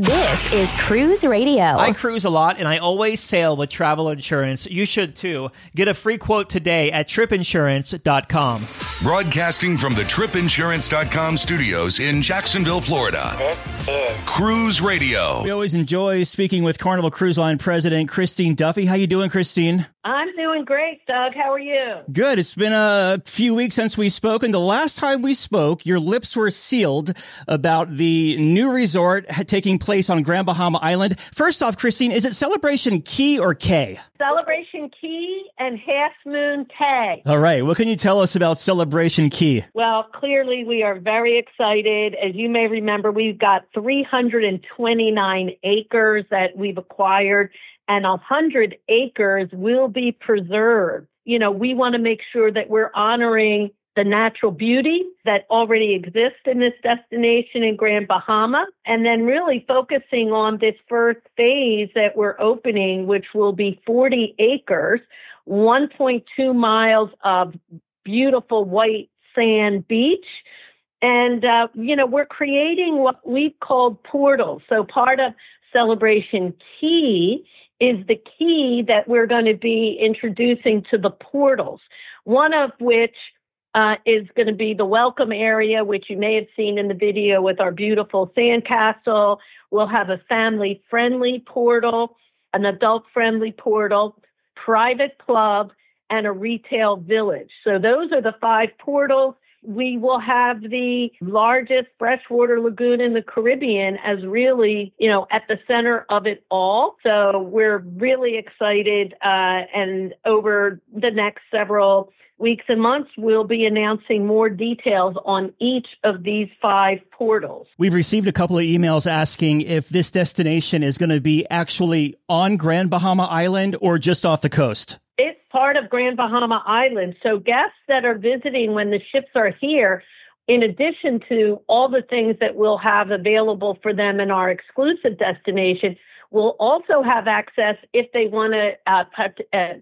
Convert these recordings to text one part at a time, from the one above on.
This is Cruise Radio. I cruise a lot and I always sail with travel insurance. You should too. Get a free quote today at tripinsurance.com. Broadcasting from the tripinsurance.com studios in Jacksonville, Florida. This is Cruise Radio. We always enjoy speaking with Carnival Cruise Line President Christine Duffy. How you doing, Christine? I'm doing great, Doug. How are you? Good. It's been a few weeks since we spoke, and the last time we spoke, your lips were sealed about the new resort taking place on Grand Bahama Island. First off, Christine, is it Celebration Key or Cay? Celebration Key and Half Moon Cay. All right. What can you tell us about Celebration Key? Well, clearly we are very excited. As you may remember, we've got 329 acres that we've acquired and 100 acres will be preserved. You know, we want to make sure that we're honoring the natural beauty that already exists in this destination in Grand Bahama, and then really focusing on this first phase that we're opening, which will be 40 acres, 1.2 miles of beautiful white sand beach. And, uh, you know, we're creating what we've called portals. So part of Celebration Key is the key that we're going to be introducing to the portals, one of which uh, is going to be the welcome area, which you may have seen in the video with our beautiful sandcastle. We'll have a family friendly portal, an adult friendly portal, private club, and a retail village. So those are the five portals we will have the largest freshwater lagoon in the Caribbean as really, you know, at the center of it all. So we're really excited. Uh, and over the next several weeks and months, we'll be announcing more details on each of these five portals. We've received a couple of emails asking if this destination is going to be actually on Grand Bahama Island or just off the coast It's part of Grand Bahama Island. So guests that are visiting when the ships are here, in addition to all the things that we'll have available for them in our exclusive destination, will also have access if they want to uh, uh,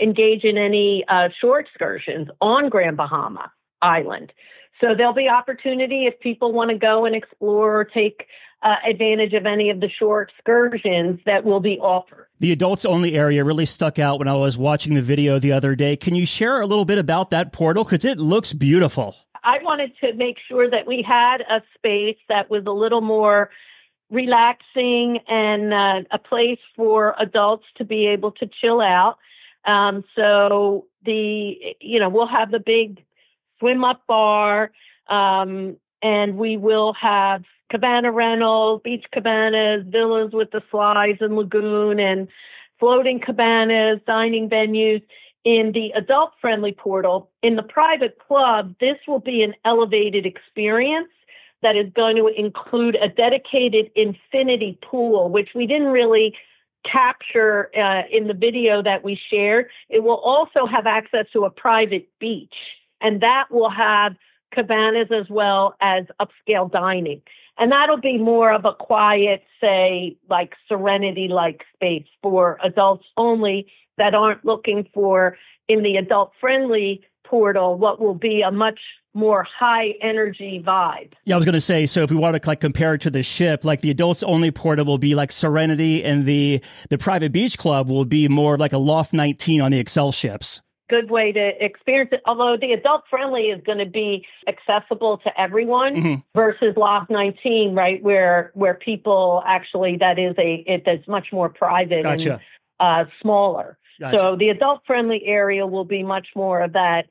engage in any uh, shore excursions on Grand Bahama Island. So there'll be opportunity if people want to go and explore or take uh, advantage of any of the shore excursions that will be offered. The adults only area really stuck out when I was watching the video the other day. Can you share a little bit about that portal? Because it looks beautiful. I wanted to make sure that we had a space that was a little more relaxing and uh, a place for adults to be able to chill out. Um, so the you know we'll have the big swim up bar, um, and we will have cabana rentals, beach cabanas, villas with the slides and lagoon, and floating cabanas, dining venues. In the adult friendly portal, in the private club, this will be an elevated experience that is going to include a dedicated infinity pool, which we didn't really capture uh, in the video that we shared. It will also have access to a private beach, and that will have cabanas as well as upscale dining. And that'll be more of a quiet, say, like serenity like space for adults only that aren't looking for in the adult friendly portal what will be a much more high energy vibe. Yeah, I was going to say. So if we want to like compare it to the ship, like the adults only portal will be like Serenity, and the the private beach club will be more like a Loft 19 on the Excel ships good way to experience it. Although the adult friendly is going to be accessible to everyone mm-hmm. versus Loft 19, right? Where where people actually that is a it that's much more private gotcha. and uh, smaller. Gotcha. So the adult friendly area will be much more of that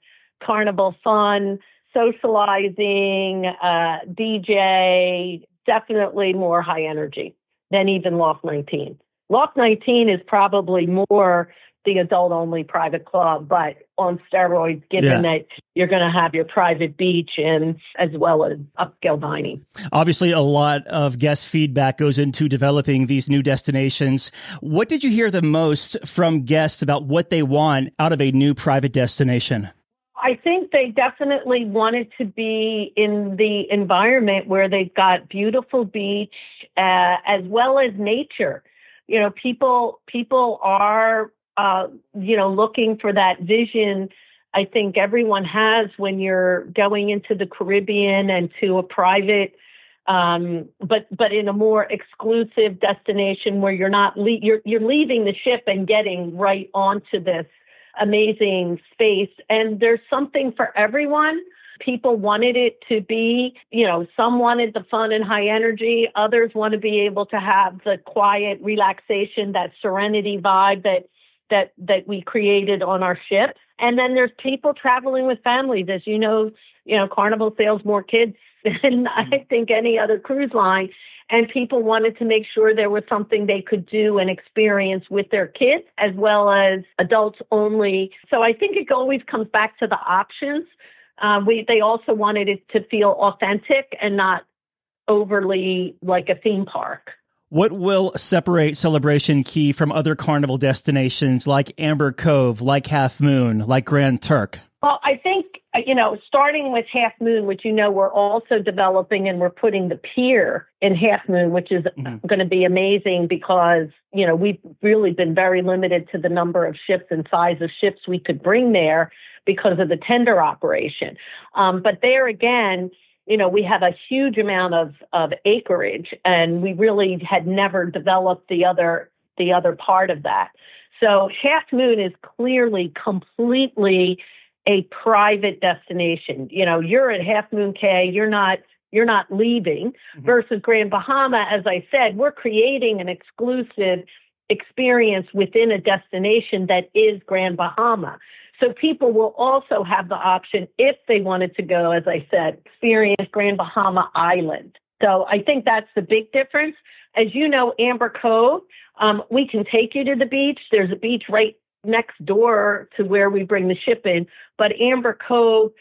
carnival fun, socializing, uh, DJ, definitely more high energy than even Loft 19. Loft 19 is probably more the adult only private club, but on steroids, given yeah. that you're going to have your private beach and as well as upscale dining. Obviously, a lot of guest feedback goes into developing these new destinations. What did you hear the most from guests about what they want out of a new private destination? I think they definitely wanted to be in the environment where they've got beautiful beach uh, as well as nature. You know, people people are uh, you know, looking for that vision. I think everyone has when you're going into the Caribbean and to a private um, but but in a more exclusive destination where you're not le- you're you're leaving the ship and getting right onto this amazing space. And there's something for everyone. People wanted it to be, you know, some wanted the fun and high energy. Others want to be able to have the quiet relaxation, that serenity vibe that that that we created on our ship. And then there's people traveling with families. As you know, you know, Carnival sails more kids than I mm-hmm. think any other cruise line. And people wanted to make sure there was something they could do and experience with their kids as well as adults only. So I think it always comes back to the options. Uh, we they also wanted it to feel authentic and not overly like a theme park. What will separate Celebration Key from other carnival destinations like Amber Cove, like Half Moon, like Grand Turk? Well, I think, you know, starting with Half Moon, which you know we're also developing and we're putting the pier in Half Moon, which is mm-hmm. going to be amazing because, you know, we've really been very limited to the number of ships and size of ships we could bring there because of the tender operation. Um, but there again, you know, we have a huge amount of, of acreage and we really had never developed the other the other part of that. So Half Moon is clearly completely a private destination. You know, you're at Half Moon Cay, you're not you're not leaving mm-hmm. versus Grand Bahama as I said, we're creating an exclusive experience within a destination that is Grand Bahama. So people will also have the option if they wanted to go as I said, experience Grand Bahama Island. So I think that's the big difference. As you know, Amber Cove, um, we can take you to the beach. There's a beach right next door to where we bring the ship in. But Amber Cove,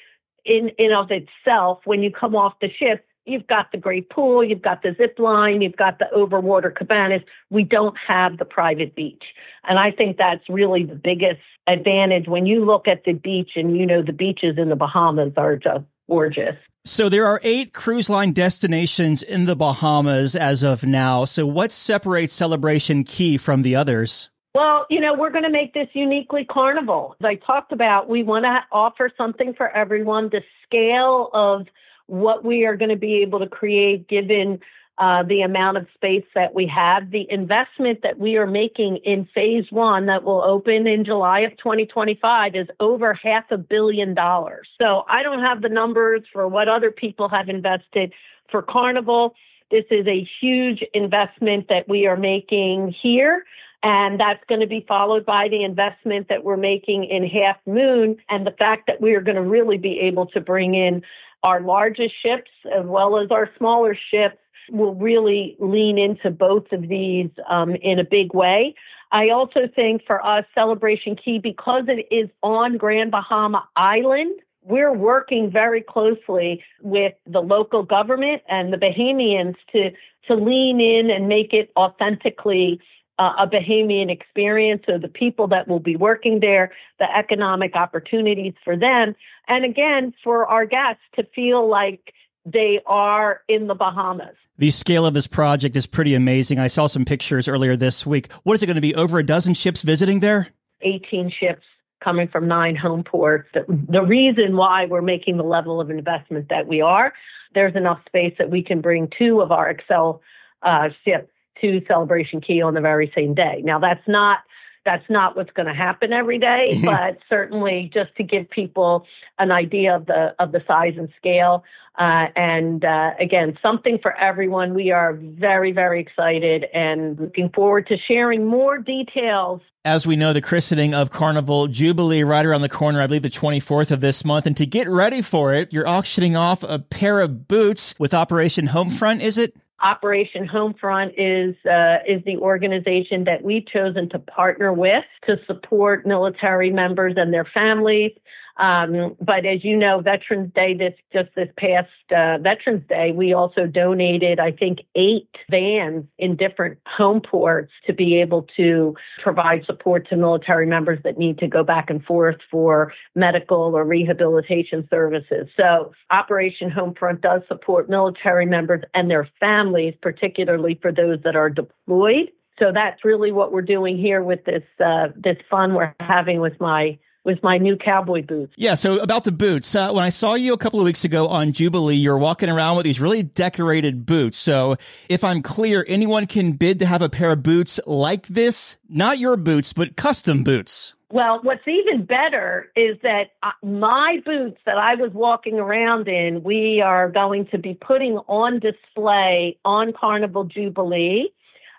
in in of itself, when you come off the ship, you've got the great pool, you've got the zip line, you've got the overwater cabanas. We don't have the private beach, and I think that's really the biggest advantage when you look at the beach and you know the beaches in the Bahamas are just gorgeous. So there are eight cruise line destinations in the Bahamas as of now. So what separates Celebration Key from the others? Well, you know, we're going to make this uniquely carnival. As I talked about, we want to offer something for everyone. The scale of what we are going to be able to create given uh, the amount of space that we have, the investment that we are making in phase one that will open in July of 2025 is over half a billion dollars. So I don't have the numbers for what other people have invested for Carnival. This is a huge investment that we are making here. And that's going to be followed by the investment that we're making in Half Moon and the fact that we are going to really be able to bring in our largest ships as well as our smaller ships will really lean into both of these um, in a big way. I also think for us, Celebration Key, because it is on Grand Bahama Island, we're working very closely with the local government and the Bahamians to to lean in and make it authentically uh, a Bahamian experience. So the people that will be working there, the economic opportunities for them, and again for our guests to feel like they are in the Bahamas. The scale of this project is pretty amazing. I saw some pictures earlier this week. What is it going to be? Over a dozen ships visiting there? 18 ships coming from nine home ports. The reason why we're making the level of investment that we are, there's enough space that we can bring two of our Excel uh, ships to Celebration Key on the very same day. Now, that's not that's not what's going to happen every day, but certainly just to give people an idea of the of the size and scale. Uh, and uh, again, something for everyone. We are very, very excited and looking forward to sharing more details. As we know, the christening of Carnival Jubilee right around the corner, I believe the 24th of this month. And to get ready for it, you're auctioning off a pair of boots with Operation Homefront, is it? Operation Homefront is uh, is the organization that we've chosen to partner with to support military members and their families um, but as you know, Veterans Day, this just this past uh, Veterans Day, we also donated, I think, eight vans in different home ports to be able to provide support to military members that need to go back and forth for medical or rehabilitation services. So Operation Homefront does support military members and their families, particularly for those that are deployed. So that's really what we're doing here with this uh, this fun we're having with my with my new cowboy boots. Yeah. So about the boots, uh, when I saw you a couple of weeks ago on Jubilee, you were walking around with these really decorated boots. So if I'm clear, anyone can bid to have a pair of boots like this, not your boots, but custom boots. Well, what's even better is that uh, my boots that I was walking around in, we are going to be putting on display on Carnival Jubilee.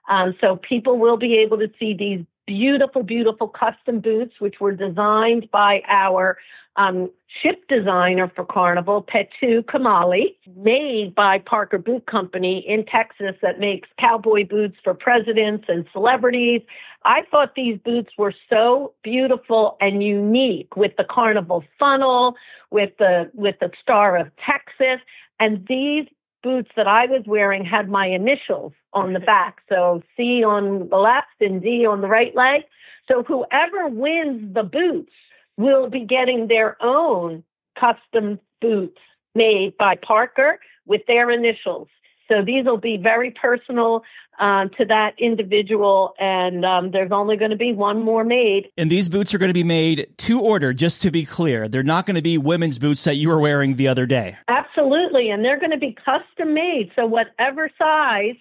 Um, so people will be able to see these beautiful, beautiful custom boots, which were designed by our um, ship designer for Carnival, Petu Kummala, made by Parker Boot Company in Texas that makes cowboy boots for presidents and celebrities. I thought these boots were so beautiful and unique with the Carnival funnel, with the with the Star of Texas, and these boots that I was wearing had my initials on the back. So C on the left and D on the right leg. So whoever wins the boots will be getting their own custom boots made by Parker with their initials. So these will be very personal um, to that individual, and um, there's only going to be one more made. And these boots are going to be made to order, just to be clear. They're not going to be women's boots that you were wearing the other day. Absolutely, and they're going to be custom made. So whatever size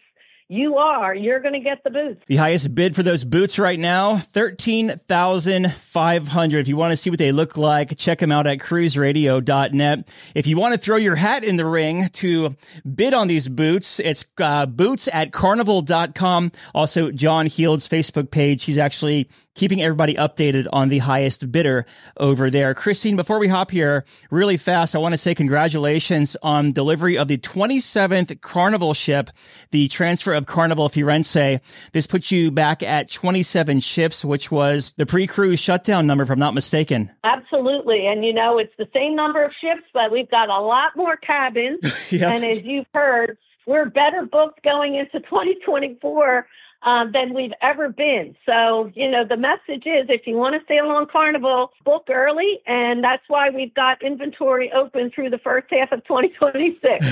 you are, you're going to get the boots. The highest bid for those boots right now, 13500 If you want to see what they look like, check them out at cruiseradio.net. If you want to throw your hat in the ring to bid on these boots, it's uh, boots at carnival.com. Also, John Heald's Facebook page. He's actually keeping everybody updated on the highest bidder over there. Christine, before we hop here really fast, I want to say congratulations on delivery of the 27th Carnival ship, the transfer of Carnival Firenze. This puts you back at 27 ships, which was the pre-cruise shutdown number, if I'm not mistaken. Absolutely. And you know, it's the same number of ships, but we've got a lot more cabins. yep. And as you've heard, we're better booked going into 2024 um, than we've ever been. So, you know, the message is if you want to sail on Carnival, book early. And that's why we've got inventory open through the first half of 2026.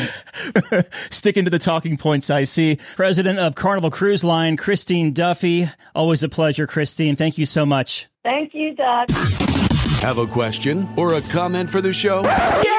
Sticking to the talking points, I see. President of Carnival Cruise Line, Christine Duffy. Always a pleasure, Christine. Thank you so much. Thank you, Doug. Have a question or a comment for the show? Yeah!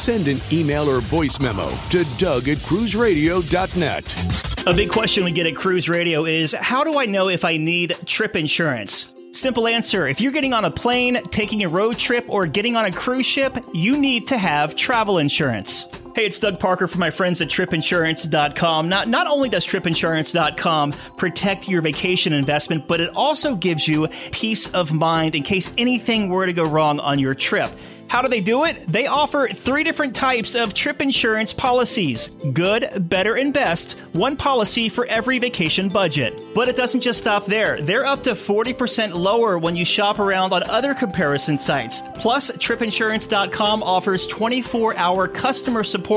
Send an email or voice memo to Doug at cruiseradio.net. A big question we get at Cruise Radio is how do I know if I need trip insurance? Simple answer if you're getting on a plane, taking a road trip, or getting on a cruise ship, you need to have travel insurance. Hey, it's Doug Parker from my friends at tripinsurance.com. Not, not only does tripinsurance.com protect your vacation investment, but it also gives you peace of mind in case anything were to go wrong on your trip. How do they do it? They offer three different types of trip insurance policies good, better, and best. One policy for every vacation budget. But it doesn't just stop there. They're up to 40% lower when you shop around on other comparison sites. Plus, tripinsurance.com offers 24 hour customer support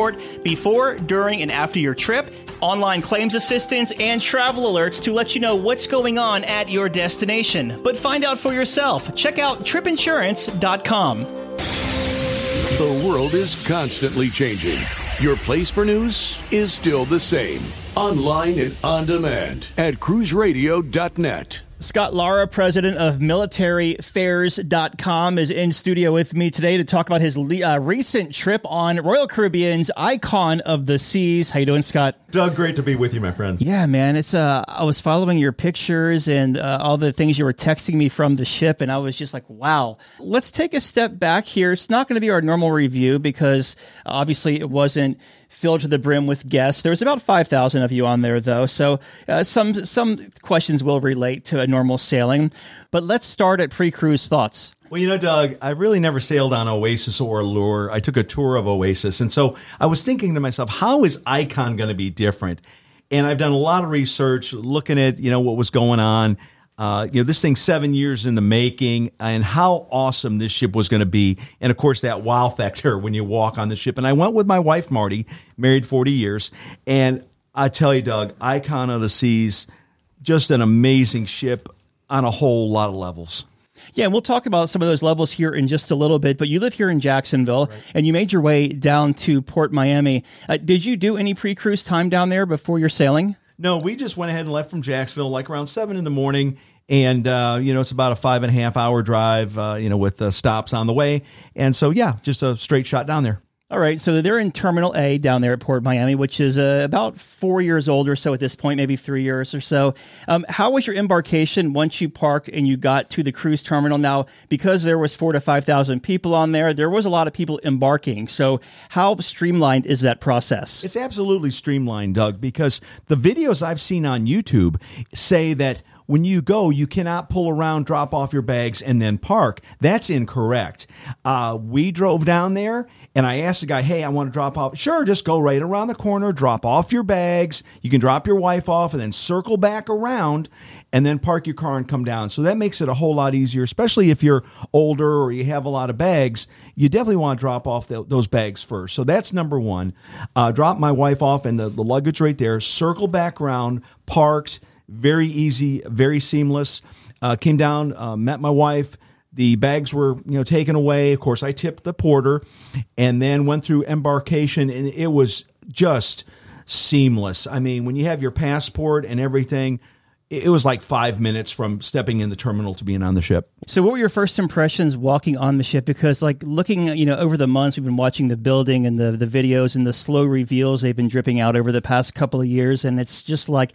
before, during, and after your trip, online claims assistance, and travel alerts to let you know what's going on at your destination. But find out for yourself. Check out tripinsurance.com. The world is constantly changing. Your place for news is still the same. Online and on demand at cruiseradio.net. Scott Lara, president of militaryfares.com, is in studio with me today to talk about his uh, recent trip on Royal Caribbean's Icon of the Seas. How you doing, Scott? Doug, great to be with you, my friend. Yeah, man. It's uh, I was following your pictures and uh, all the things you were texting me from the ship, and I was just like, wow. Let's take a step back here. It's not going to be our normal review because obviously it wasn't filled to the brim with guests. There was about 5,000 of you on there though. So uh, some, some questions will relate to a normal sailing, but let's start at pre-cruise thoughts. Well, you know, Doug, I really never sailed on Oasis or Allure. I took a tour of Oasis. And so I was thinking to myself, how is Icon going to be different? And I've done a lot of research looking at, you know, what was going on. Uh, you know, this thing's seven years in the making, and how awesome this ship was going to be. And of course, that wow factor when you walk on the ship. And I went with my wife, Marty, married 40 years. And I tell you, Doug, Icon of the Seas, just an amazing ship on a whole lot of levels. Yeah, and we'll talk about some of those levels here in just a little bit. But you live here in Jacksonville, right. and you made your way down to Port Miami. Uh, did you do any pre-cruise time down there before your sailing? No, we just went ahead and left from Jacksonville like around seven in the morning and uh, you know it's about a five and a half hour drive, uh, you know, with the stops on the way, and so yeah, just a straight shot down there. All right, so they're in Terminal A down there at Port Miami, which is uh, about four years old or so at this point, maybe three years or so. Um, how was your embarkation once you parked and you got to the cruise terminal? Now, because there was four to five thousand people on there, there was a lot of people embarking. So, how streamlined is that process? It's absolutely streamlined, Doug, because the videos I've seen on YouTube say that when you go, you cannot pull around, drop off your bags, and then park. That's incorrect. Uh, we drove down there, and I asked the guy, "Hey, I want to drop off." Sure, just go right around the corner, drop off your bags. You can drop your wife off, and then circle back around, and then park your car and come down. So that makes it a whole lot easier, especially if you're older or you have a lot of bags. You definitely want to drop off the, those bags first. So that's number one. Uh, drop my wife off and the, the luggage right there. Circle back around, parked very easy, very seamless. Uh, came down, uh, met my wife. The bags were, you know, taken away. Of course, I tipped the porter, and then went through embarkation, and it was just seamless. I mean, when you have your passport and everything, it was like five minutes from stepping in the terminal to being on the ship. So, what were your first impressions walking on the ship? Because, like, looking, you know, over the months, we've been watching the building and the the videos and the slow reveals they've been dripping out over the past couple of years, and it's just like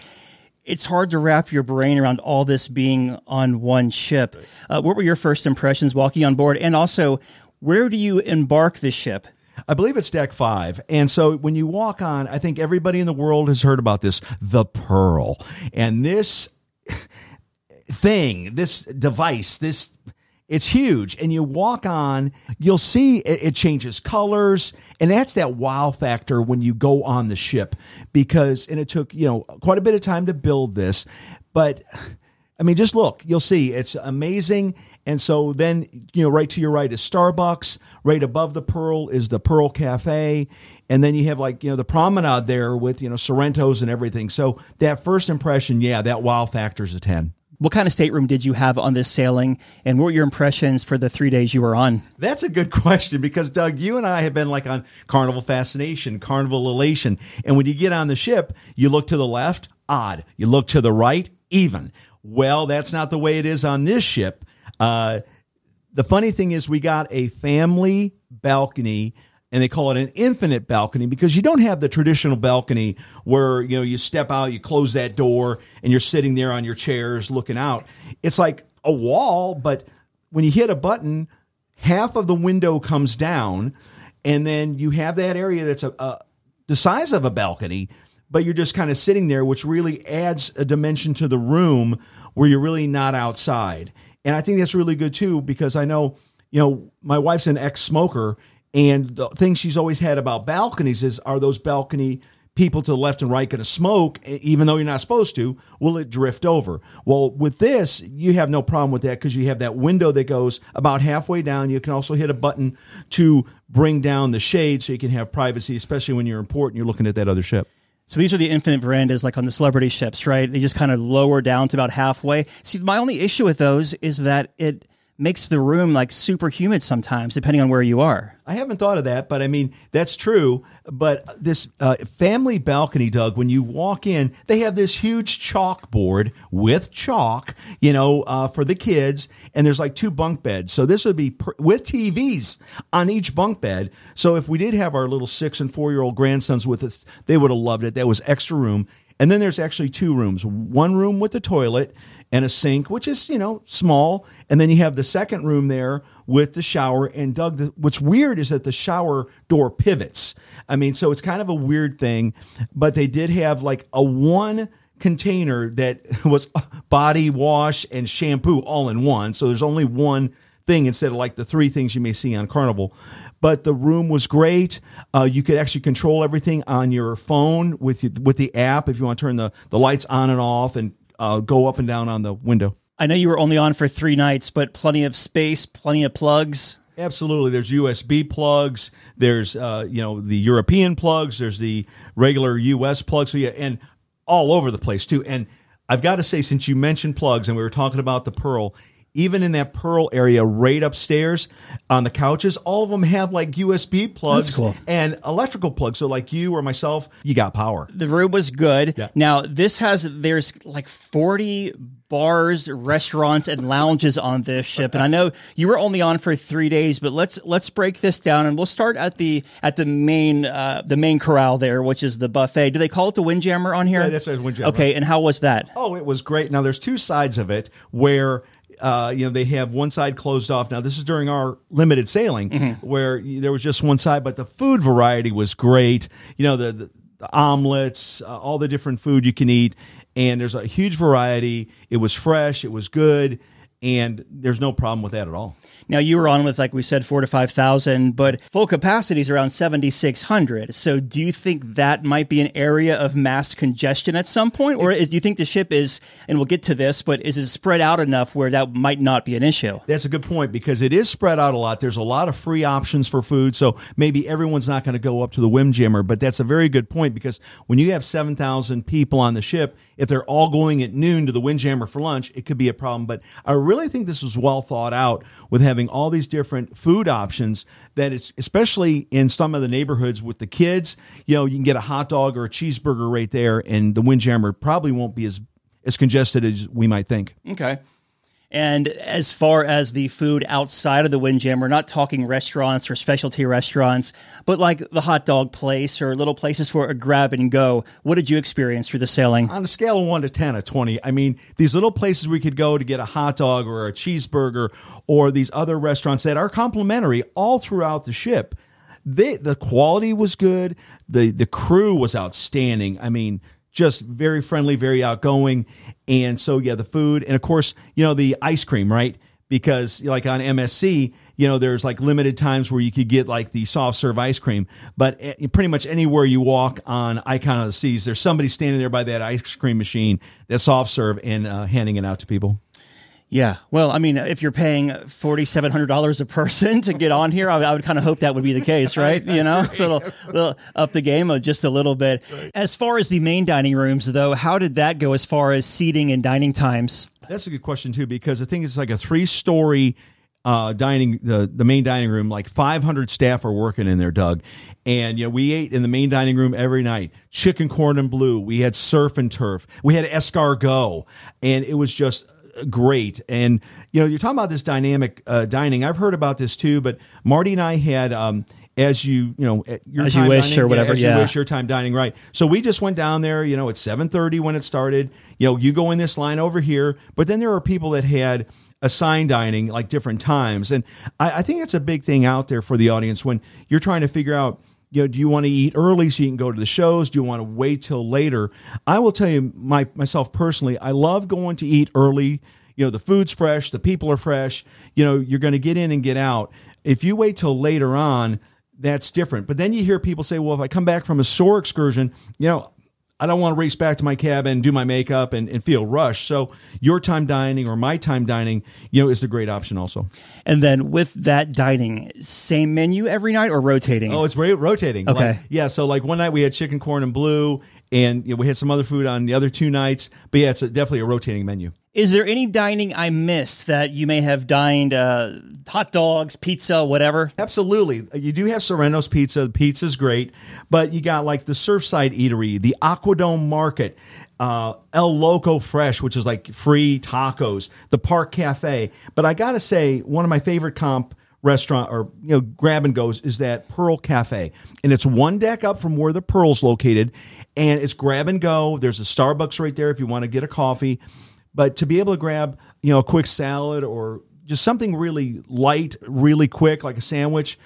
it's hard to wrap your brain around all this being on one ship. Uh, what were your first impressions walking on board? And also, where do you embark the ship? I believe it's deck five. And so when you walk on, I think everybody in the world has heard about this, the Pearl. And this thing, this device, this it's huge. And you walk on, you'll see it, it, changes colors. And that's that wow factor when you go on the ship because, and it took, you know, quite a bit of time to build this. But I mean, just look, you'll see it's amazing. And so then, you know, right to your right is Starbucks. Right above the Pearl is the Pearl Cafe. And then you have like, you know, the promenade there with, you know, Sorrento's and everything. So that first impression, yeah, that wow factor is a 10. What kind of stateroom did you have on this sailing, and what were your impressions for the three days you were on? That's a good question because, Doug, you and I have been like on Carnival Fascination, Carnival Elation. And when you get on the ship, you look to the left, odd. You look to the right, even. Well, that's not the way it is on this ship. Uh, the funny thing is, we got a family balcony and they call it an infinite balcony because you don't have the traditional balcony where you know you step out you close that door and you're sitting there on your chairs looking out. It's like a wall but when you hit a button half of the window comes down and then you have that area that's a, a the size of a balcony but you're just kind of sitting there which really adds a dimension to the room where you're really not outside. And i think that's really good too because i know you know my wife's an ex-smoker and the thing she's always had about balconies is are those balcony people to the left and right going to smoke, even though you're not supposed to? Will it drift over? Well, with this, you have no problem with that because you have that window that goes about halfway down. You can also hit a button to bring down the shade so you can have privacy, especially when you're important, and you're looking at that other ship. So these are the infinite verandas like on the celebrity ships, right? They just kind of lower down to about halfway. See, my only issue with those is that it makes the room like super humid sometimes, depending on where you are. I haven't thought of that, but I mean, that's true. But this uh, family balcony, Doug, when you walk in, they have this huge chalkboard with chalk, you know, uh, for the kids. And there's like two bunk beds. So this would be per- with TVs on each bunk bed. So if we did have our little six and four year old grandsons with us, they would have loved it. That was extra room. And then there's actually two rooms one room with the toilet and a sink, which is, you know, small. And then you have the second room there with the shower. And Doug, the, what's weird is that the shower door pivots. I mean, so it's kind of a weird thing, but they did have like a one container that was body wash and shampoo all in one. So there's only one thing instead of like the three things you may see on Carnival but the room was great. Uh, you could actually control everything on your phone with with the app if you want to turn the, the lights on and off and uh, go up and down on the window. I know you were only on for three nights, but plenty of space, plenty of plugs. Absolutely. There's USB plugs. There's uh, you know the European plugs. There's the regular US plugs. So yeah, and all over the place too. And I've got to say, since you mentioned plugs and we were talking about the Pearl, even in that Pearl area, right upstairs on the couches, all of them have like USB plugs cool. and electrical plugs. So, like you or myself, you got power. The room was good. Yeah. Now this has there's like 40 bars, restaurants, and lounges on this ship. And I know you were only on for three days, but let's let's break this down and we'll start at the at the main uh, the main corral there, which is the buffet. Do they call it the Windjammer on here? Yeah, that's right, Windjammer. Okay, and how was that? Oh, it was great. Now, there's two sides of it where. Uh, you know they have one side closed off. Now this is during our limited sailing, where there was just one side, but the food variety was great. You know the, the, the omelets, uh, all the different food you can eat, and there's a huge variety. It was fresh, it was good, and there's no problem with that at all. Now you were on with like we said four to five thousand, but full capacity is around seventy six hundred. So do you think that might be an area of mass congestion at some point, or is, do you think the ship is? And we'll get to this, but is it spread out enough where that might not be an issue? That's a good point because it is spread out a lot. There's a lot of free options for food, so maybe everyone's not going to go up to the Windjammer. But that's a very good point because when you have seven thousand people on the ship, if they're all going at noon to the Windjammer for lunch, it could be a problem. But I really think this was well thought out with having all these different food options. That it's especially in some of the neighborhoods with the kids. You know, you can get a hot dog or a cheeseburger right there, and the Windjammer probably won't be as as congested as we might think. Okay. And as far as the food outside of the Windjammer, we're not talking restaurants or specialty restaurants, but like the hot dog place or little places for a grab and go. What did you experience through the sailing? on a scale of one to 10, a 20, I mean, these little places we could go to get a hot dog or a cheeseburger or these other restaurants that are complimentary all throughout the ship. They, the quality was good. The, the crew was outstanding. I mean, just very friendly, very outgoing. And so, yeah, the food. And of course, you know, the ice cream, right? Because like on MSC, you know, there's like limited times where you could get like the soft serve ice cream, but eh, pretty much anywhere you walk on Icon of the Seas, there's somebody standing there by that ice cream machine, that soft serve, and uh, handing it out to people. Yeah. Well, I mean, if you're paying forty-seven hundred dollars a person to get on here, I, I would kind of hope that would be the case, right? You know, so it'll, up the game just a little bit. As far as the main dining rooms, though, how did that go as far as seating and dining times? That's a good question too, because I think it's like a three story uh, dining the the main dining room. Like 500 staff are working in there, Doug, and you know we ate in the main dining room every night. Chicken cordon bleu. We had surf and turf. We had escargot, and it was just great. And you know you're talking about this dynamic uh, dining. I've heard about this too, but Marty and I had. Um, as you you know at your As you wish dining, or whatever, as yeah. you wish your time dining right so we just went down there you know at 7.30 when it started you know you go in this line over here but then there are people that had assigned dining like different times and I, I think it's a big thing out there for the audience when you're trying to figure out you know do you want to eat early so you can go to the shows? Do you want to wait till later? I will tell you my myself personally i love going to eat early. You know the food's fresh the people are fresh. You know you're going to get in and get out. If you wait till later on that's different. But then you hear people say, well, if I come back from a sore excursion, you know, I don't want to race back to my cabin, do my makeup, and, and feel rushed. So your time dining or my time dining, you know, is the great option also. And then with that dining, same menu every night or rotating? Oh, it's rotating. Okay. Like, yeah. So like one night we had chicken, cordon bleu, and you know, we had some other food on the other two nights. But yeah, it's a, definitely a rotating menu. Is there any dining I missed that you may have dined? Uh, hot dogs, pizza, whatever. Absolutely. You do have Sorrento's Pizza. The pizza's great, but you got like the Surfside Eatery, the Aquadome Market, uh, El Loco Fresh, which is like free tacos, the Park Cafe. But I got to say, one of my favorite comp restaurant or you know grab and goes is that Pearl Cafe, and it's one deck up from where the Pearl's located, and it's grab and go. There's a Starbucks right there if you want to get a coffee, but to be able to grab you know a quick salad or just something really light, really quick, like a sandwich.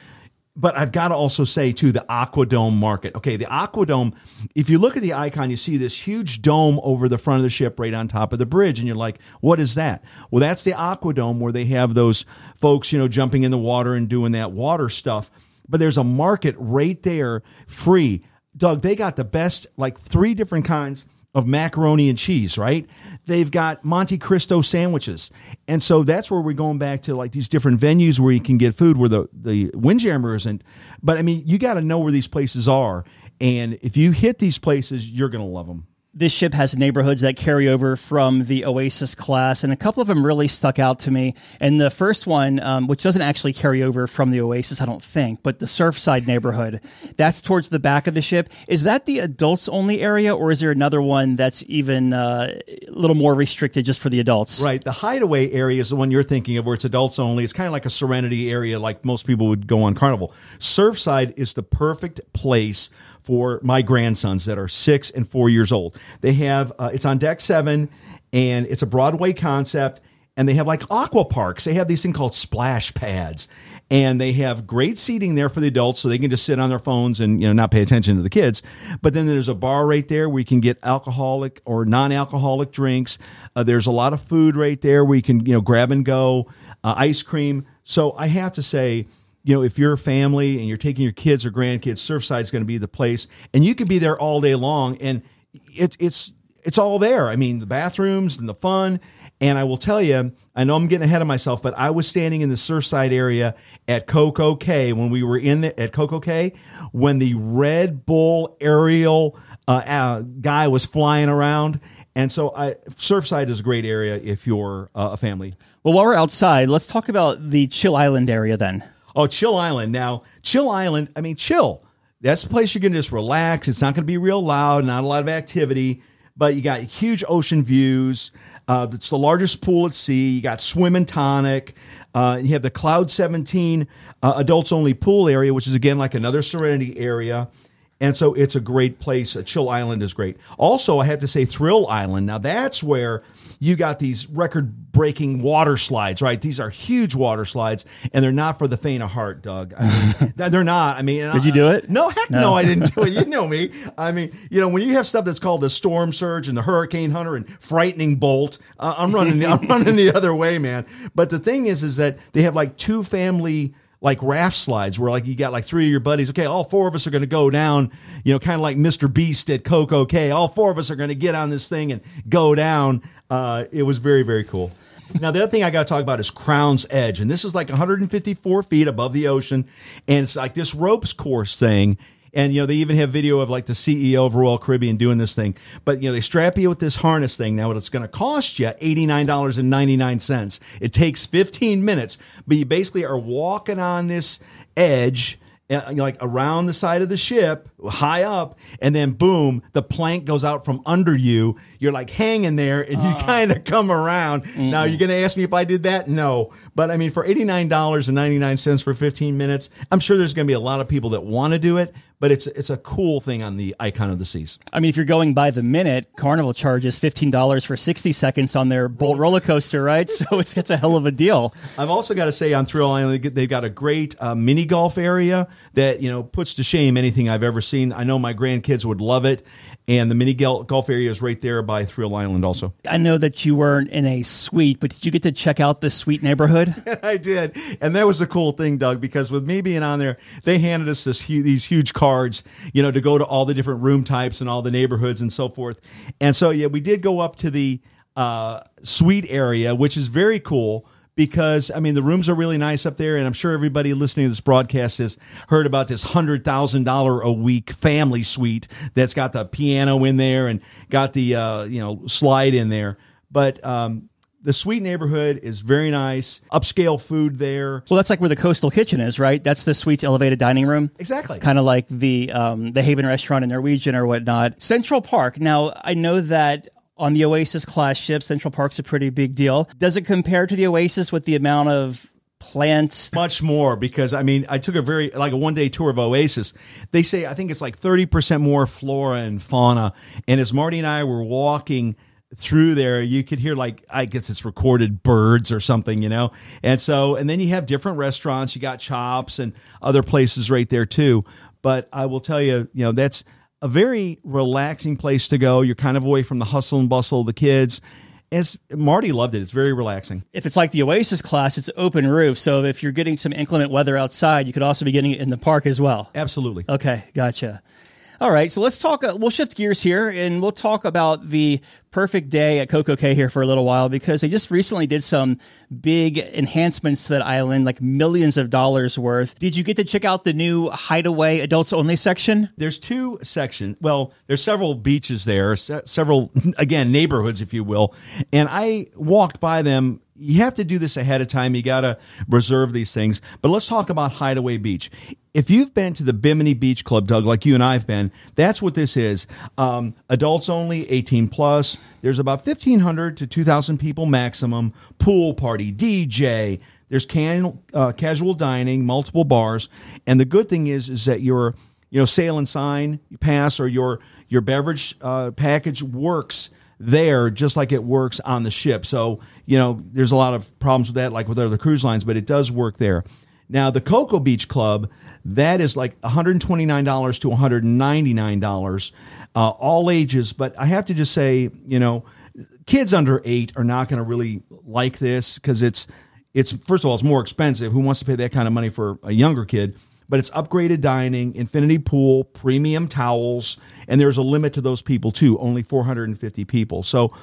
But I've got to also say too the Aquadome market. Okay, the Aquadome. If you look at the icon, you see this huge dome over the front of the ship, right on top of the bridge, and you're like, "What is that?" Well, that's the Aquadome where they have those folks, you know, jumping in the water and doing that water stuff. But there's a market right there, free. Doug, they got the best, like three different kinds of macaroni and cheese, right? They've got Monte Cristo sandwiches. And so that's where we're going back to like these different venues where you can get food where the, the Windjammer isn't. But I mean, you got to know where these places are. And if you hit these places, you're going to love them. This ship has neighborhoods that carry over from the Oasis class, and a couple of them really stuck out to me. And the first one, um, which doesn't actually carry over from the Oasis, I don't think, but the Surfside neighborhood, that's towards the back of the ship. Is that the adults only area, or is there another one that's even uh, a little more restricted just for the adults? Right. The hideaway area is the one you're thinking of where it's adults only. It's kind of like a serenity area, like most people would go on Carnival. Surfside is the perfect place for my grandsons that are six and four years old. They have, uh, it's on deck seven and it's a Broadway concept and they have like aqua parks. They have these thing called splash pads, and they have great seating there for the adults, so they can just sit on their phones and you know not pay attention to the kids. But then there's a bar right there where you can get alcoholic or non-alcoholic drinks. Uh, there's a lot of food right there where you can you know grab and go, uh, ice cream. So I have to say. You know, if you're a family and you're taking your kids or grandkids, Surfside is going to be the place, and you can be there all day long. And it, it's it's all there. I mean, the bathrooms and the fun. And I will tell you, I know I'm getting ahead of myself, but I was standing in the Surfside area at Coco Cay when we were in the, at Coco Cay when the Red Bull aerial uh, uh, guy was flying around. And so I, Surfside is a great area if you're uh, a family. Well, while we're outside, let's talk about the Chill Island area then. Oh, Chill Island. Now, Chill Island, I mean, chill. That's a place you can just relax. It's not going to be real loud, not a lot of activity, but you got huge ocean views. Uh, it's the largest pool at sea. You got swim and tonic. Uh, you have the Cloud 17 uh, adults only pool area, which is again like another Serenity area. And so it's a great place. Uh, Chill Island is great. Also, I have to say Thrill Island. Now that's where you got these record breaking water slides, right? These are huge water slides, and they're not for the faint of heart, Doug. I mean, they're not. I mean, Did you do it? No, heck no. no, I didn't do it. You know me. I mean, you know, when you have stuff that's called the Storm Surge and the Hurricane Hunter and Frightening Bolt, uh, I'm running, I'm running the other way, man. But the thing is, is that they have like two family like raft slides where like you got like three of your buddies. Okay, all four of us are going to go down, you know, kind of like Mr. Beast at Coco Cay. All four of us are going to get on this thing and go down. Uh, it was very, very cool. Now, the other thing I got to talk about is Crown's Edge. And this is like 154 feet above the ocean. And it's like this ropes course thing. And, you know, they even have video of like the CEO of Royal Caribbean doing this thing. But, you know, they strap you with this harness thing. Now, what it's going to cost you, $89.99. It takes 15 minutes, but you basically are walking on this edge uh, like around the side of the ship, high up, and then boom, the plank goes out from under you. You're like hanging there, and you uh, kind of come around. Mm-mm. Now you're going to ask me if I did that? No, but I mean, for eighty nine dollars and ninety nine cents for fifteen minutes, I'm sure there's going to be a lot of people that want to do it but it's it's a cool thing on the icon of the seas. I mean, if you're going by the minute, Carnival charges fifteen dollars for sixty seconds on their Bolt roller coaster, right? So it's it's a hell of a deal. I've also got to say on Thrill Island, they've got a great uh, mini golf area that you know puts to shame anything I've ever seen. I know my grandkids would love it, and the mini golf area is right there by Thrill Island. Also, I know that you weren't in a suite, but did you get to check out the suite neighborhood? I did, and that was a cool thing, Doug, because with me being on there, they handed us this these huge cars cards, you know, to go to all the different room types and all the neighborhoods and so forth. And so, yeah, we did go up to the uh, suite area, which is very cool because I mean the rooms are really nice up there, and I'm sure everybody listening to this broadcast has heard about this hundred thousand dollar a week family suite that's got the piano in there and got the uh, you know slide in there. But um, the suite neighborhood is very nice. Upscale food there. Well, that's like where the Coastal Kitchen is, right? That's the suite's elevated dining room. Exactly. Kind of like the um, the Haven Restaurant in Norwegian or whatnot. Central Park. Now, I know that on the Oasis class ship, Central Park's a pretty big deal. Does it compare to the Oasis with the amount of plants much more because i mean i took a very like a one day tour of oasis they say i think it's like 30% more flora and fauna and as marty and i were walking through there, you could hear like I guess it's recorded birds or something, you know. And so, and then you have different restaurants. You got Chops and other places right there too. But I will tell you, you know, that's a very relaxing place to go. You're kind of away from the hustle and bustle of the kids. It's, Marty loved it. It's very relaxing. If it's like the Oasis class, it's open roof. So if you're getting some inclement weather outside, you could also be getting it in the park as well. Absolutely. Okay, gotcha. All right, so let's talk. Uh, we'll shift gears here, and we'll talk about the perfect day at Coco Cay here for a little while because they just recently did some big enhancements to that island, like millions of dollars worth. Did you get to check out the new Hideaway adults only section? There's two sections. Well, there's several beaches there, se- several again neighborhoods, if you will, and I walked by them you have to do this ahead of time. You got to reserve these things. But let's talk about Hideaway Beach. If you've been to the Bimini Beach Club, Doug, like you and I have been, that's what this is. Um, adults only, 18 plus. There's about 1,500 to 2,000 people maximum. Pool party, DJ. There's can, uh, casual dining, multiple bars. And the good thing is, is that your you know sail and sign pass or your your beverage uh, package works there just like it works on the ship. So, you know, there's a lot of problems with that, like with other cruise lines, but it does work there. Now, the Coco Beach Club, that is like $129 to $199, uh, all ages. But I have to just say, you know, kids under eight are not going to really like this because it's, it's first of all, it's more expensive. Who wants to pay that kind of money for a younger kid? but it's upgraded dining, infinity pool, premium towels, and there's a limit to those people too, only 450 people. So,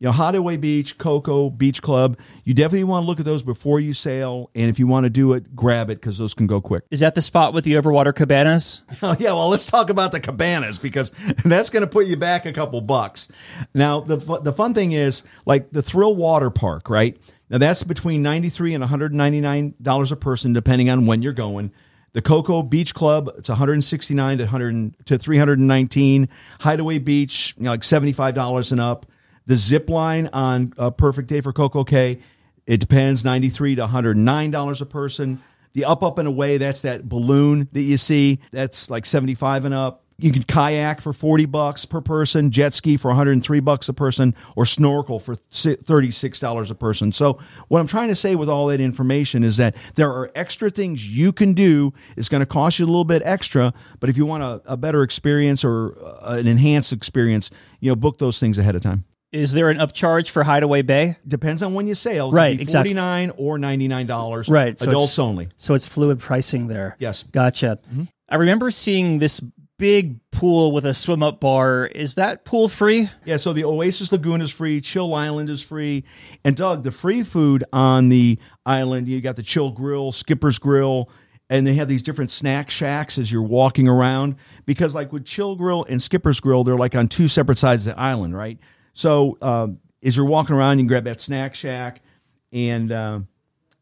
you know, Hideaway Beach, Coco Beach Club, you definitely want to look at those before you sail. And if you want to do it, grab it because those can go quick. Is that the spot with the overwater cabanas? Oh, yeah, well, let's talk about the cabanas because that's going to put you back a couple bucks. Now, the, the fun thing is like the Thrill Water Park, right? Now, that's between 93 and $199 a person, depending on when you're going. The Coco Beach Club, it's 169 to 100 to 319. Hideaway Beach, you know, like $75 and up. The zip line on a perfect day for Coco Cay, it depends, 93 to 109 dollars a person. The up, up and away, that's that balloon that you see. That's like 75 and up. You can kayak for 40 bucks per person, jet ski for 103 bucks a person, or snorkel for $36 a person. So what I'm trying to say with all that information is that there are extra things you can do. It's going to cost you a little bit extra, but if you want a, a better experience or uh, an enhanced experience, you know, book those things ahead of time. Is there an upcharge for Hideaway Bay? Depends on when you sail. Right, exactly. Forty nine or ninety nine dollars. Right, so adults only. So it's fluid pricing there. Yes. Gotcha. Mm-hmm. I remember seeing this big pool with a swim up bar. Is that pool free? Yeah, so the Oasis Lagoon is free, Chill Island is free, and Doug, the free food on the island, you got the Chill Grill, Skipper's Grill, and they have these different snack shacks as you're walking around. Because like with Chill Grill and Skipper's Grill, they're like on two separate sides of the island, right? So um, as you're walking around, you can grab that snack shack, and um,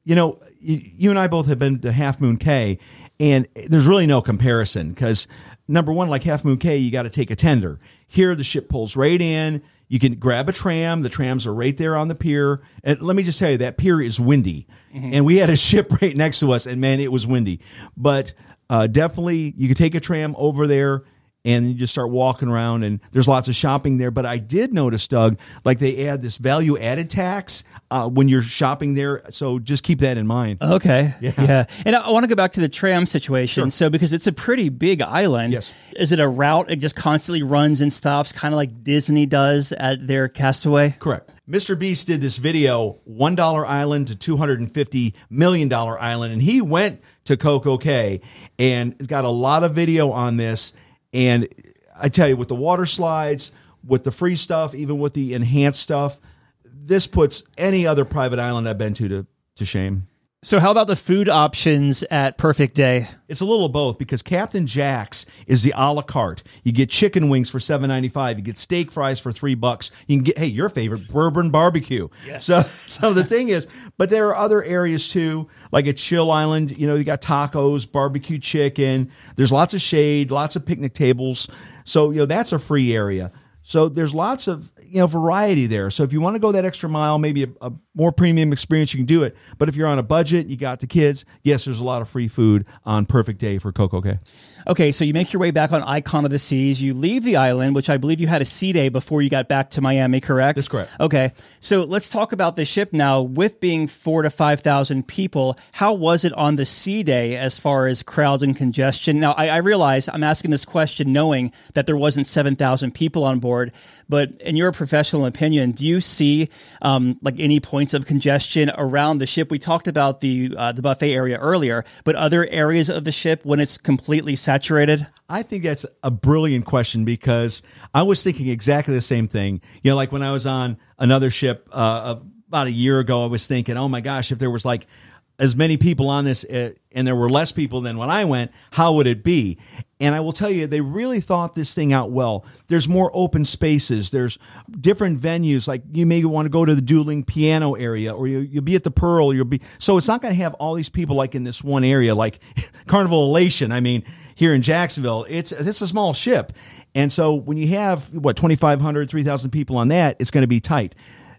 you know, you, you and I both have been to Half Moon Cay, and there's really no comparison because number one, like Half Moon Cay, you got to take a tender. Here, the ship pulls right in. You can grab a tram. The trams are right there on the pier. And let me just tell you, that pier is windy. And we had a ship right next to us, and man, it was windy. But uh, definitely, you could take a tram over there and you just start walking around and there's lots of shopping there but i did notice doug like they add this value added tax uh, when you're shopping there so just keep that in mind Okay. Yeah. And I want to go back to the tram situation. Sure. So, because it's a pretty big island, Yes. is it a route it just constantly runs and stops, kind of like Disney does at their Castaway? correct mr beast did this video one dollar island to 250 million dollar island and he went to coco cay and got a lot of video on this and i tell you with the water slides with the free stuff even with the enhanced stuff this puts any other private island i've been to to, to shame So, how about the food options at Perfect Day? It's a little of both because Captain Jack's is the a la carte. You get chicken wings for seven ninety five. You get steak fries for three bucks. You can get hey your favorite bourbon barbecue. Yes. So so the thing is, but there are other areas too, like at Chill Island. You know, you got tacos, barbecue chicken. There's lots of shade, lots of picnic tables. So you know that's a free area. So there's lots of you know variety there. So if you want to go that extra mile, maybe a, a more premium experience, you can do it. But if you're on a budget, you got the kids. Yes, there's a lot of free food on Perfect Day for Coco Cay. Okay, so you make your way back on Icon of the Seas. You leave the island, which I believe you had a sea day before you got back to Miami, correct? That's correct. Okay, so let's talk about the ship now. With being four to five thousand people, how was it on the sea day as far as crowds and congestion? Now, I, I realize I'm asking this question knowing that there wasn't seven thousand people on board. But in your professional opinion, do you see um, like any points of congestion around the ship? We talked about the uh, the buffet area earlier, but other areas of the ship when it's completely saturated. I think that's a brilliant question because I was thinking exactly the same thing. You know, like when I was on another ship uh, about a year ago, I was thinking, oh my gosh, if there was like as many people on this uh, and there were less people than when I went, how would it be? And I will tell you, they really thought this thing out well. There's more open spaces. There's different venues. Like you may want to go to the dueling piano area, or you, will be at the Pearl. You'll be so it's not going to have all these people like in this one area, like Carnival Elation. I mean, here in Jacksonville, it's it's a small ship, and so when you have what 2,500, 3,000 people on that, it's going to be tight.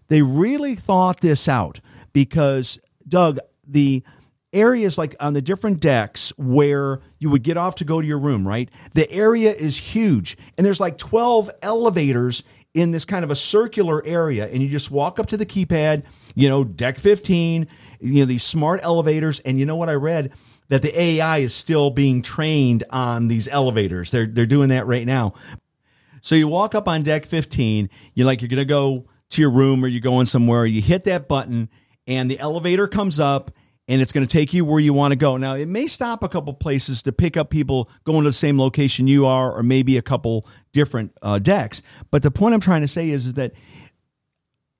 They really thought this out because Doug, the areas like on the different decks where you would get off to go to your room, right? The area is huge and there's like 12 elevators in this kind of a circular area and you just walk up to the keypad, you know, deck 15, you know, these smart elevators and you know what I read that the AI is still being trained on these elevators. They're they're doing that right now. So you walk up on deck 15, you're like you're going to go to your room or you're going somewhere, you hit that button and the elevator comes up and it's going to take you where you want to go. Now, it may stop a couple places to pick up people going to the same location you are, or maybe a couple different uh, decks. But the point I'm trying to say is, is that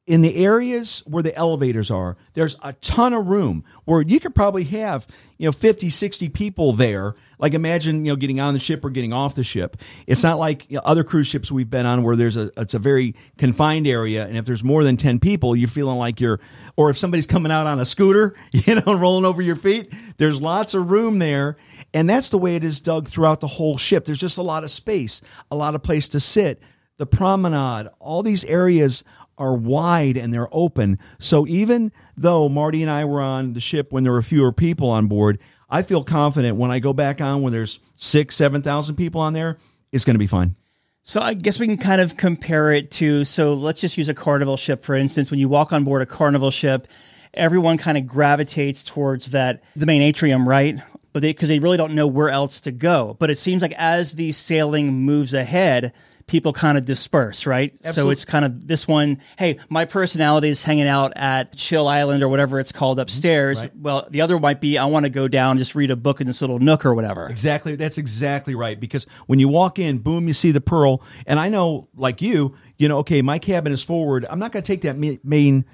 in the areas where the elevators are, there's a ton of room where you could probably have, you know, 50, 60 people there. Like imagine, you know, getting on the ship or getting off the ship. It's not like you know, other cruise ships we've been on where there's a, it's a very confined area. And if there's more than 10 people, you're feeling like you're, or if somebody's coming out on a scooter, you know, rolling over your feet, there's lots of room there. And that's the way it is Doug throughout the whole ship. There's just a lot of space, a lot of place to sit the promenade, all these areas are wide and they're open. So even though Marty and I were on the ship when there were fewer people on board, I feel confident when I go back on when there's six, seven thousand people on there, it's going to be fine. So I guess we can kind of compare it to so let's just use a carnival ship for instance. When you walk on board a carnival ship, everyone kind of gravitates towards that the main atrium, right? But because they, they really don't know where else to go. But it seems like as the sailing moves ahead, people kind of disperse, right? Absolutely. So it's kind of this one, hey, my personality is hanging out at Chill Island or whatever it's called upstairs. Right. Well, the other might be I want to go down, just read a book in this little nook or whatever. Exactly. That's exactly right. Because when you walk in, boom, you see the Pearl. And I know, like you, you know, okay, my cabin is forward. I'm not going to take that main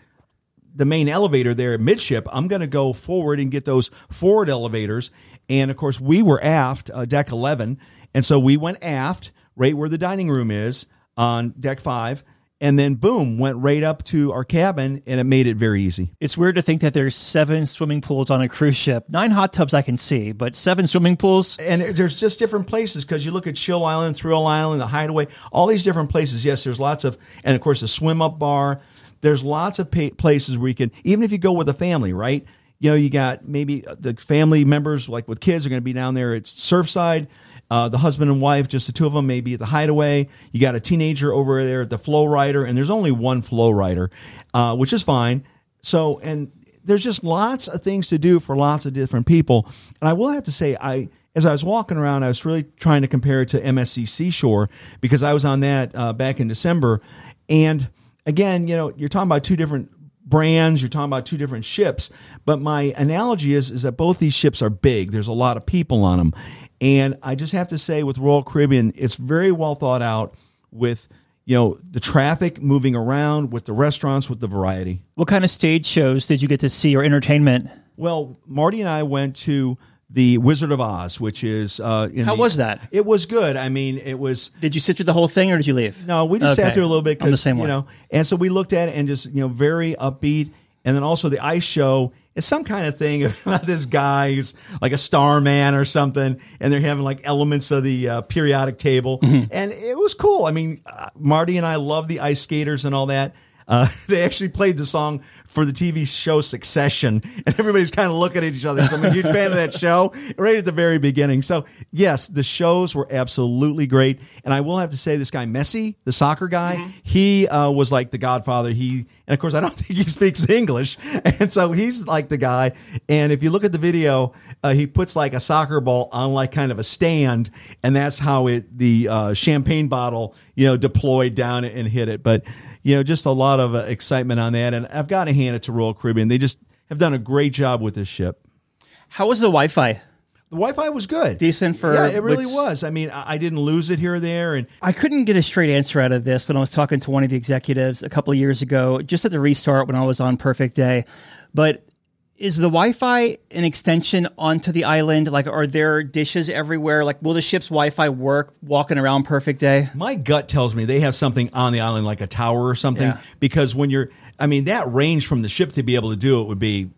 the main elevator there at midship. I'm going to go forward and get those forward elevators. And of course, we were aft, uh, deck 11. And so we went aft right where the dining room is on deck five. And then boom, went right up to our cabin and it made it very easy. It's weird to think that there's seven swimming pools on a cruise ship. Nine hot tubs I can see, but seven swimming pools. And there's just different places because you look at Chill Island, Thrill Island, the Hideaway, all these different places. Yes, there's lots of, and of course the swim up bar. There's lots of places where you can, even if you go with a family, right? You know, you got maybe uh, the family members like with kids are going to be down there at Surfside uh, the husband and wife, just the two of them, maybe at the hideaway. You got a teenager over there at the flow rider, and there's only one flow rider, uh, which is fine. So, and there's just lots of things to do for lots of different people. And I will have to say, I as I was walking around, I was really trying to compare it to MSC Seashore because I was on that uh, back in December. And again, you know, you're talking about two different brands you're talking about two different ships but my analogy is is that both these ships are big there's a lot of people on them and I just have to say, with Royal Caribbean, it's very well thought out with you know the traffic moving around, with the restaurants, with the variety. What kind of stage shows did you get to see or entertainment? Well, Marty and I went to the Wizard of Oz, which is uh, how the, was that? It was good. I mean, it was. Did you sit through the whole thing, or did you leave? No, we just okay. sat through a little bit because you know, and so we looked at it and just you know very upbeat, and then also the ice show it's some kind of thing about this guy who's like a star man or something, and they're having like elements of the uh, periodic table, mm-hmm. and it was cool. I mean, uh, Marty and I love the ice skaters and all that. Uh, they actually played the song for the TV show Succession, and everybody's kind of looking at each other. So I'm a huge fan of that show right at the very beginning. So yes, the shows were absolutely great, and I will have to say this guy Messi, the soccer guy, he uh, was like the Godfather. He and of course I don't think he speaks English, and so he's like the guy. And if you look at the video, uh, he puts like a soccer ball on like kind of a stand, and that's how it the uh, champagne bottle you know deployed down and hit it. But you know, just a lot of uh, excitement on that. And I've got to hand it to Royal Caribbean. They just have done a great job with this ship. How was the Wi-Fi? The Wi-Fi was good, Decent for yeah, it really what's- was. I mean, I I didn't lose it here or there, and I couldn't get a straight answer out of this when I was talking to one of the executives a couple of years ago, just at the restart when I was on Perfect Day. But is the Wi-Fi an extension onto the island? Like, are there dishes everywhere? Like, will the ship's Wi-Fi work walking around Perfect Day? my gut tells me they have something on the island, like a tower or something. Yeah. Because when you're, I mean, that range from the ship to be able to do it would be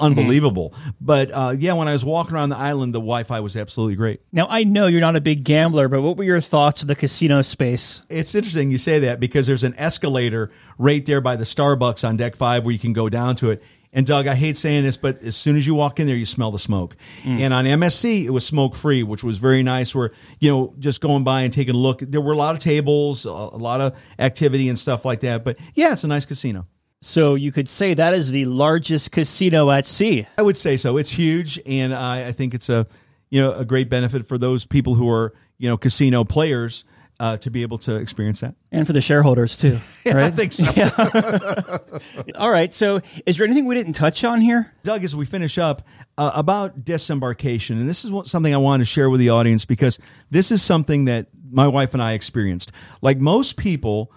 unbelievable. But uh, yeah, when I was walking around the island, the Wi-Fi was absolutely great. Now, I know you're not a big gambler, but what were your thoughts of the casino space? It's interesting you say that because there's an escalator right there by the Starbucks on deck five where you can go down to it. And Doug, I hate saying this, but as soon as you walk in there, you smell the smoke. Mm. And on MSC, it was smoke free, which was very nice. Where you know, just going by and taking a look, there were a lot of tables, a, a lot of activity and stuff like that. But yeah, it's a nice casino. So you could say that is the largest casino at sea. I would say so. It's huge, and I, I think it's a you know a great benefit for those people who are you know casino players uh, to be able to experience that. And for the shareholders too, right? I think so. All right. So, is there anything we didn't touch on here? Doug, as we finish up uh, about disembarkation, and this is what, something I want to share with the audience because this is something that my wife and I experienced. Like most people,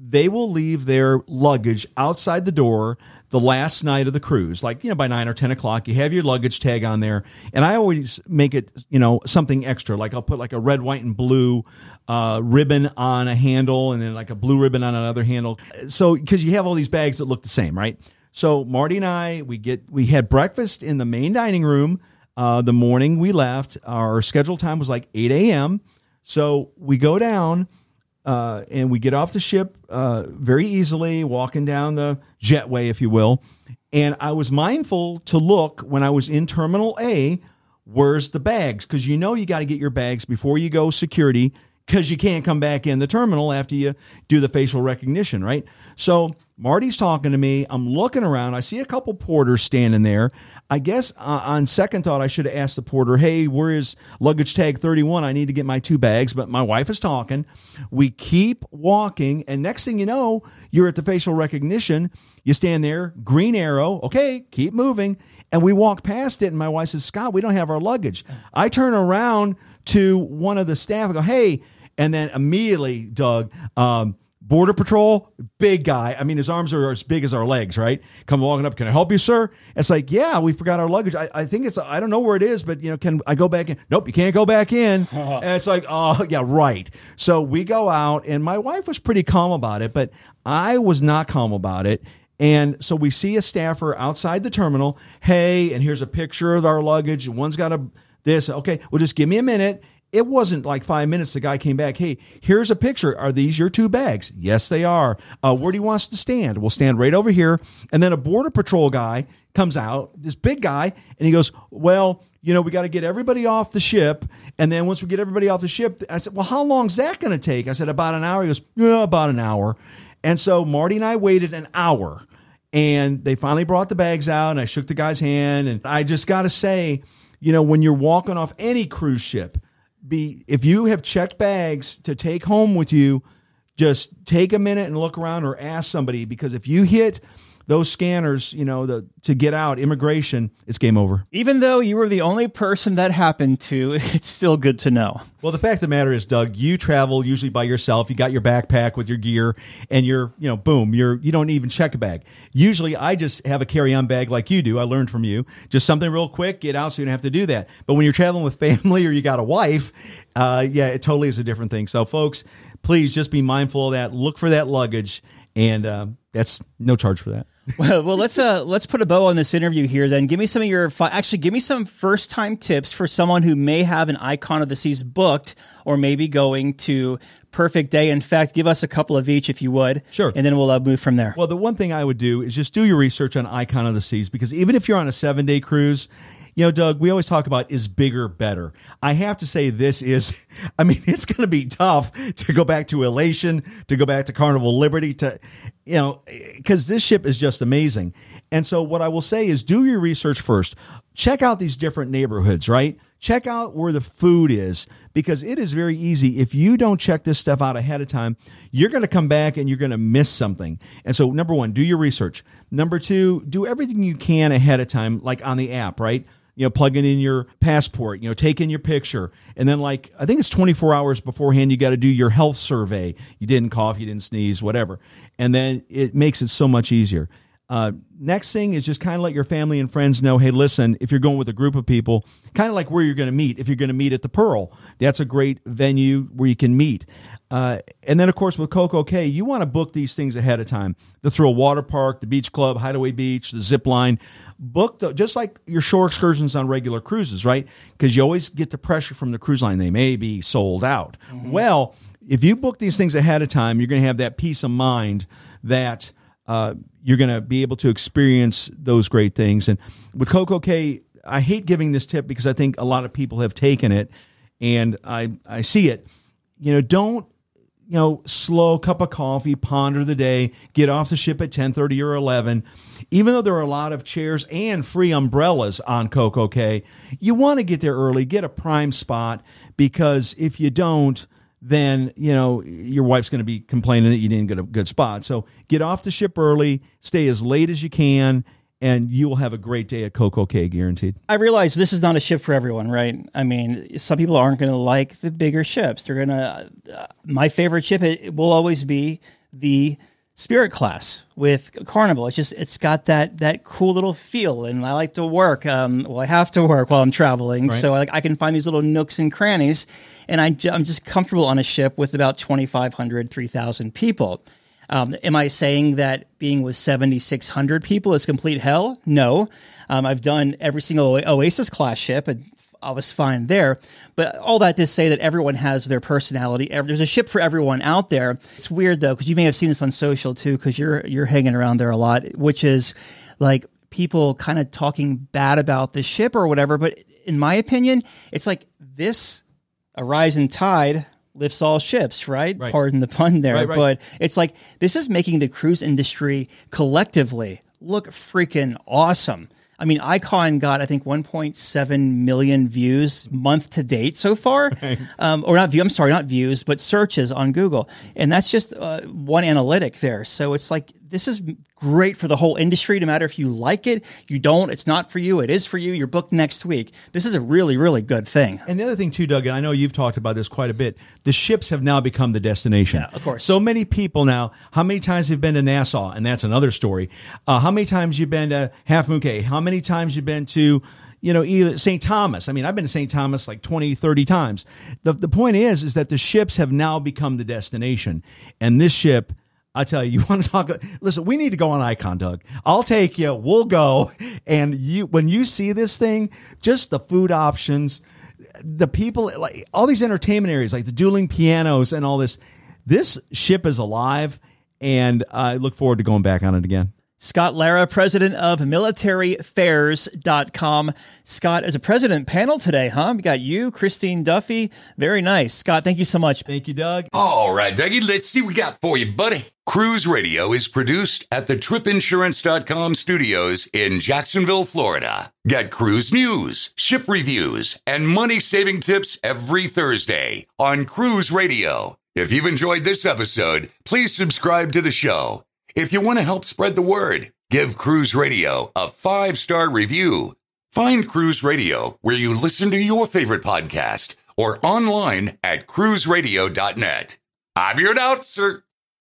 they will leave their luggage outside the door the last night of the cruise, like you know by nine or ten o'clock. You have your luggage tag on there, and I always make it you know something extra. Like I'll put like a red, white, and blue uh, ribbon on a handle, and then like a blue ribbon on another handle. So because you have all these bags that look the same, right? So Marty and I, we get we had breakfast in the main dining room. Uh, the morning we left, our scheduled time was like eight a.m. So we go down uh, and we get off the ship uh, very easily, walking down the jetway, if you will. And I was mindful to look when I was in Terminal A, where's the bags? Because you know you got to get your bags before you go security, because you can't come back in the terminal after you do the facial recognition, right? So Marty's talking to me. I'm looking around. I see a couple porters standing there. I guess uh, on second thought, I should have asked the porter, hey, where is luggage tag 31? I need to get my two bags. But my wife is talking. We keep walking. And next thing you know, you're at the facial recognition. You stand there, green arrow. Okay, keep moving. And we walk past it. And my wife says, Scott, we don't have our luggage. I turn around to one of the staff and go, hey, and then immediately, Doug, um, Border Patrol, big guy. I mean, his arms are as big as our legs, right? Come walking up. Can I help you, sir? It's like, yeah, we forgot our luggage. I, I think it's, I don't know where it is, but you know, can I go back in? Nope, you can't go back in. and it's like, oh, yeah, right. So we go out, and my wife was pretty calm about it, but I was not calm about it. And so we see a staffer outside the terminal. Hey, and here's a picture of our luggage. and One's got a this. Okay, well, just give me a minute. It wasn't like five minutes. The guy came back. Hey, here's a picture. Are these your two bags? Yes, they are. Uh, where do you want us to stand? We'll stand right over here. And then a border patrol guy comes out, this big guy, and he goes, Well, you know, we got to get everybody off the ship. And then once we get everybody off the ship, I said, Well, how long's that going to take? I said, About an hour. He goes, Yeah, about an hour. And so Marty and I waited an hour and they finally brought the bags out and I shook the guy's hand. And I just got to say, you know, when you're walking off any cruise ship, be if you have checked bags to take home with you, just take a minute and look around or ask somebody because if you hit those scanners, you know, the, to get out immigration, it's game over. Even though you were the only person that happened to, it's still good to know. Well, the fact of the matter is, Doug, you travel usually by yourself. You got your backpack with your gear, and you're, you know, boom, you're you don't even check a bag. Usually, I just have a carry-on bag like you do. I learned from you, just something real quick, get out, so you don't have to do that. But when you're traveling with family or you got a wife, uh, yeah, it totally is a different thing. So, folks, please just be mindful of that. Look for that luggage, and um, that's no charge for that. Well, well, let's uh let's put a bow on this interview here. Then give me some of your fi- actually give me some first time tips for someone who may have an Icon of the Seas booked or maybe going to perfect day. In fact, give us a couple of each if you would. Sure. And then we'll uh, move from there. Well, the one thing I would do is just do your research on Icon of the Seas because even if you're on a seven day cruise, you know, Doug, we always talk about is bigger better. I have to say, this is, I mean, it's going to be tough to go back to Elation, to go back to Carnival Liberty, to, you know, because this ship is just amazing. And so, what I will say is do your research first. Check out these different neighborhoods, right? Check out where the food is because it is very easy. If you don't check this stuff out ahead of time, you're going to come back and you're going to miss something. And so, number one, do your research. Number two, do everything you can ahead of time, like on the app, right? you know, plugging in your passport, you know, taking your picture. And then, like, I think it's 24 hours beforehand, you got to do your health survey. You didn't cough, you didn't sneeze, whatever. And then it makes it so much easier. Uh, next thing is just kind of let your family and friends know hey, listen, if you're going with a group of people, kind of like where you're going to meet. If you're going to meet at the Pearl, that's a great venue where you can meet. Uh, and then, of course, with CocoCay, you want to book these things ahead of time. The Thrill Water Park, the Beach Club, Hideaway Beach, the Zip Line. Book the, just like your shore excursions on regular cruises, right? Because you always get the pressure from the cruise line. They may be sold out. Mm-hmm. Well, if you book these things ahead of time, you're going to have that peace of mind that uh, you're going to be able to experience those great things. And with CocoCay, K, I hate giving this tip because I think a lot of people have taken it, and I I see it. You know, don't you know slow cup of coffee, ponder the day, get off the ship at ten thirty or eleven. Even though there are a lot of chairs and free umbrellas on CocoCay, you want to get there early, get a prime spot because if you don't then you know your wife's going to be complaining that you didn't get a good spot. So get off the ship early, stay as late as you can, and you will have a great day at CocoCay, guaranteed. I realize this is not a ship for everyone, right? I mean, some people aren't going to like the bigger ships. They're going to. Uh, my favorite ship it will always be the Spirit class with Carnival. It's just it's got that that cool little feel, and I like to work. Um, well, I have to work while I'm traveling, right. so I, I can find these little nooks and crannies, and I, I'm just comfortable on a ship with about 2,500, 3,000 people. Um, am I saying that being with 7,600 people is complete hell? No. Um, I've done every single Oasis class ship, and I was fine there. But all that to say that everyone has their personality. There's a ship for everyone out there. It's weird though because you may have seen this on social too because you're you're hanging around there a lot, which is like people kind of talking bad about the ship or whatever. But in my opinion, it's like this a rising tide lifts all ships, right? right. Pardon the pun there. Right, right. But it's like this is making the cruise industry collectively look freaking awesome. I mean, Icon got I think 1.7 million views month to date so far, right. um, or not view. I'm sorry, not views, but searches on Google, and that's just uh, one analytic there. So it's like this is great for the whole industry. No matter if you like it, you don't, it's not for you. It is for you. You're booked next week. This is a really, really good thing. And the other thing too, Doug, and I know you've talked about this quite a bit. The ships have now become the destination. Yeah, of course. So many people now. How many times have been to Nassau? And that's another story. Uh, how many times you've been to Half Moon Cay? How many times you've been to you know, either St. Thomas. I mean, I've been to St. Thomas like 20, 30 times. The, the point is, is that the ships have now become the destination. And this ship I tell you, you want to talk. Listen, we need to go on Icon, Doug. I'll take you. We'll go. And you, when you see this thing, just the food options, the people, like all these entertainment areas, like the dueling pianos and all this. This ship is alive, and I look forward to going back on it again. Scott Lara, president of militaryfares.com. Scott, as a president panel today, huh? We got you, Christine Duffy. Very nice. Scott, thank you so much. Thank you, Doug. All right, Dougie, let's see what we got for you, buddy. Cruise Radio is produced at the tripinsurance.com studios in Jacksonville, Florida. Get cruise news, ship reviews, and money saving tips every Thursday on Cruise Radio. If you've enjoyed this episode, please subscribe to the show if you want to help spread the word, give Cruise Radio a five star review. Find Cruise Radio where you listen to your favorite podcast or online at cruiseradio.net. I'm your announcer,